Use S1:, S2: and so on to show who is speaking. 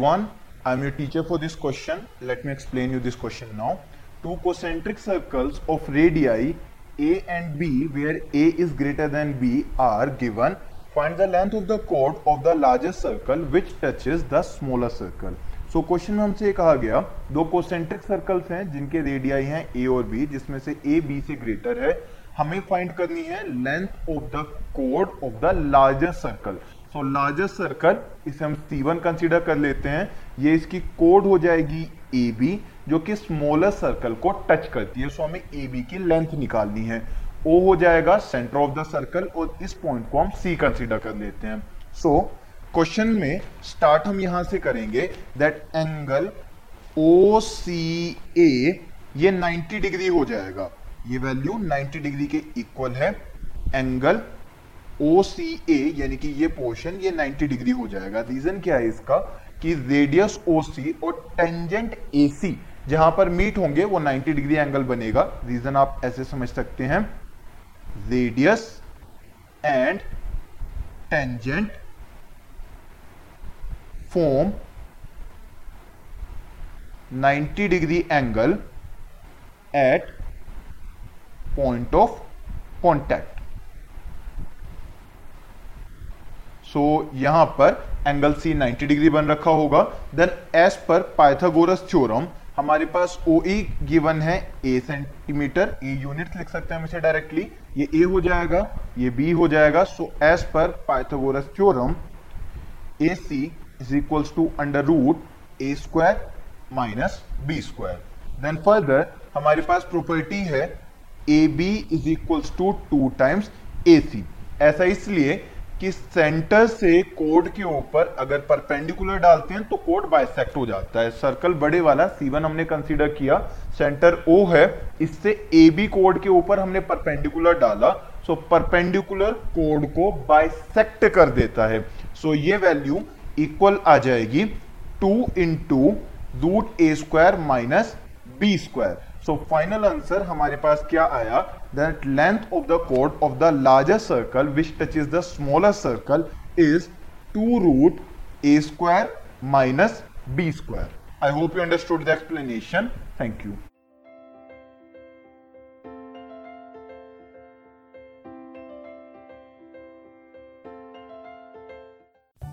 S1: One, I am your teacher for this question. Let me explain you this question now. Two concentric circles of radii A and B, where A is greater than B, are given. Find the length of the chord of the largest circle which touches the smaller circle. So so, question में हमसे कहा गया दो concentric circles हैं जिनके radii हैं A और B जिसमें से ए बी से ग्रेटर है हमें फाइंड करनी है length of the code of the largest circle so largest circle इसे हम सी वन कंसिडर कर लेते हैं। ये इसकी कोड हो जाएगी ए बी जो कि स्मॉलेस्ट सर्कल को टच करती है। सो हमें ए बी की लेंथ निकालनी है। ओ हो जाएगा सेंटर ऑफ़ द सर्कल और इस पॉइंट को हम सी कंसिडर कर लेते हैं। सो क्वेश्चन में स्टार्ट हम यहाँ से करेंगे that angle O C A ये 90 डिग्री हो जाएगा। ये वैल्यू 90 डिग्री के इक्वल है। एंगल ए यानी कि ये पोर्शन ये 90 डिग्री हो जाएगा। रीजन क्या है इसका? कि रेडियस सी और टेंजेंट सी जहाँ पर मीट होंगे, वो 90 डिग्री एंगल बनेगा। रीजन आप ऐसे समझ सकते हैं। Radius and tangent form 90 degree angle at point of contact so so, यहाँ पर एंगल सी 90 डिग्री बन रखा होगा। Then as per Pythagoras theorem हमारे पास ओ ई गिवन है ए सेंटीमीटर ए यूनिट लिख सकते हैं हम इसे डायरेक्टली ये ए हो जाएगा ये बी हो जाएगा। So so, as per Pythagoras theorem A C is equals to under root A square minus B square then further हमारे पास प्रॉपर्टी है A B is equals to two times A C ऐसा इसलिए कि centre से कोड के ऊपर अगर परपेंडिकुलर डालते हैं तो कोड बाइसेक्ट हो जाता है। सर्कल बड़े वाला C1 हमने कंसीडर किया। सेंटर O है, इससे ए बी कोड के ऊपर हमने परपेंडिकुलर डाला। सो परपेंडिकुलर कोड को बाइसेक्ट कर देता है। सो ये वैल्यू इक्वल आ जाएगी to into root A square minus B square so final answer हमारे पास क्या आया? That length of the chord of the largest circle which touch is the smaller circle is two root A square minus B square I hope you understood the explanation thank you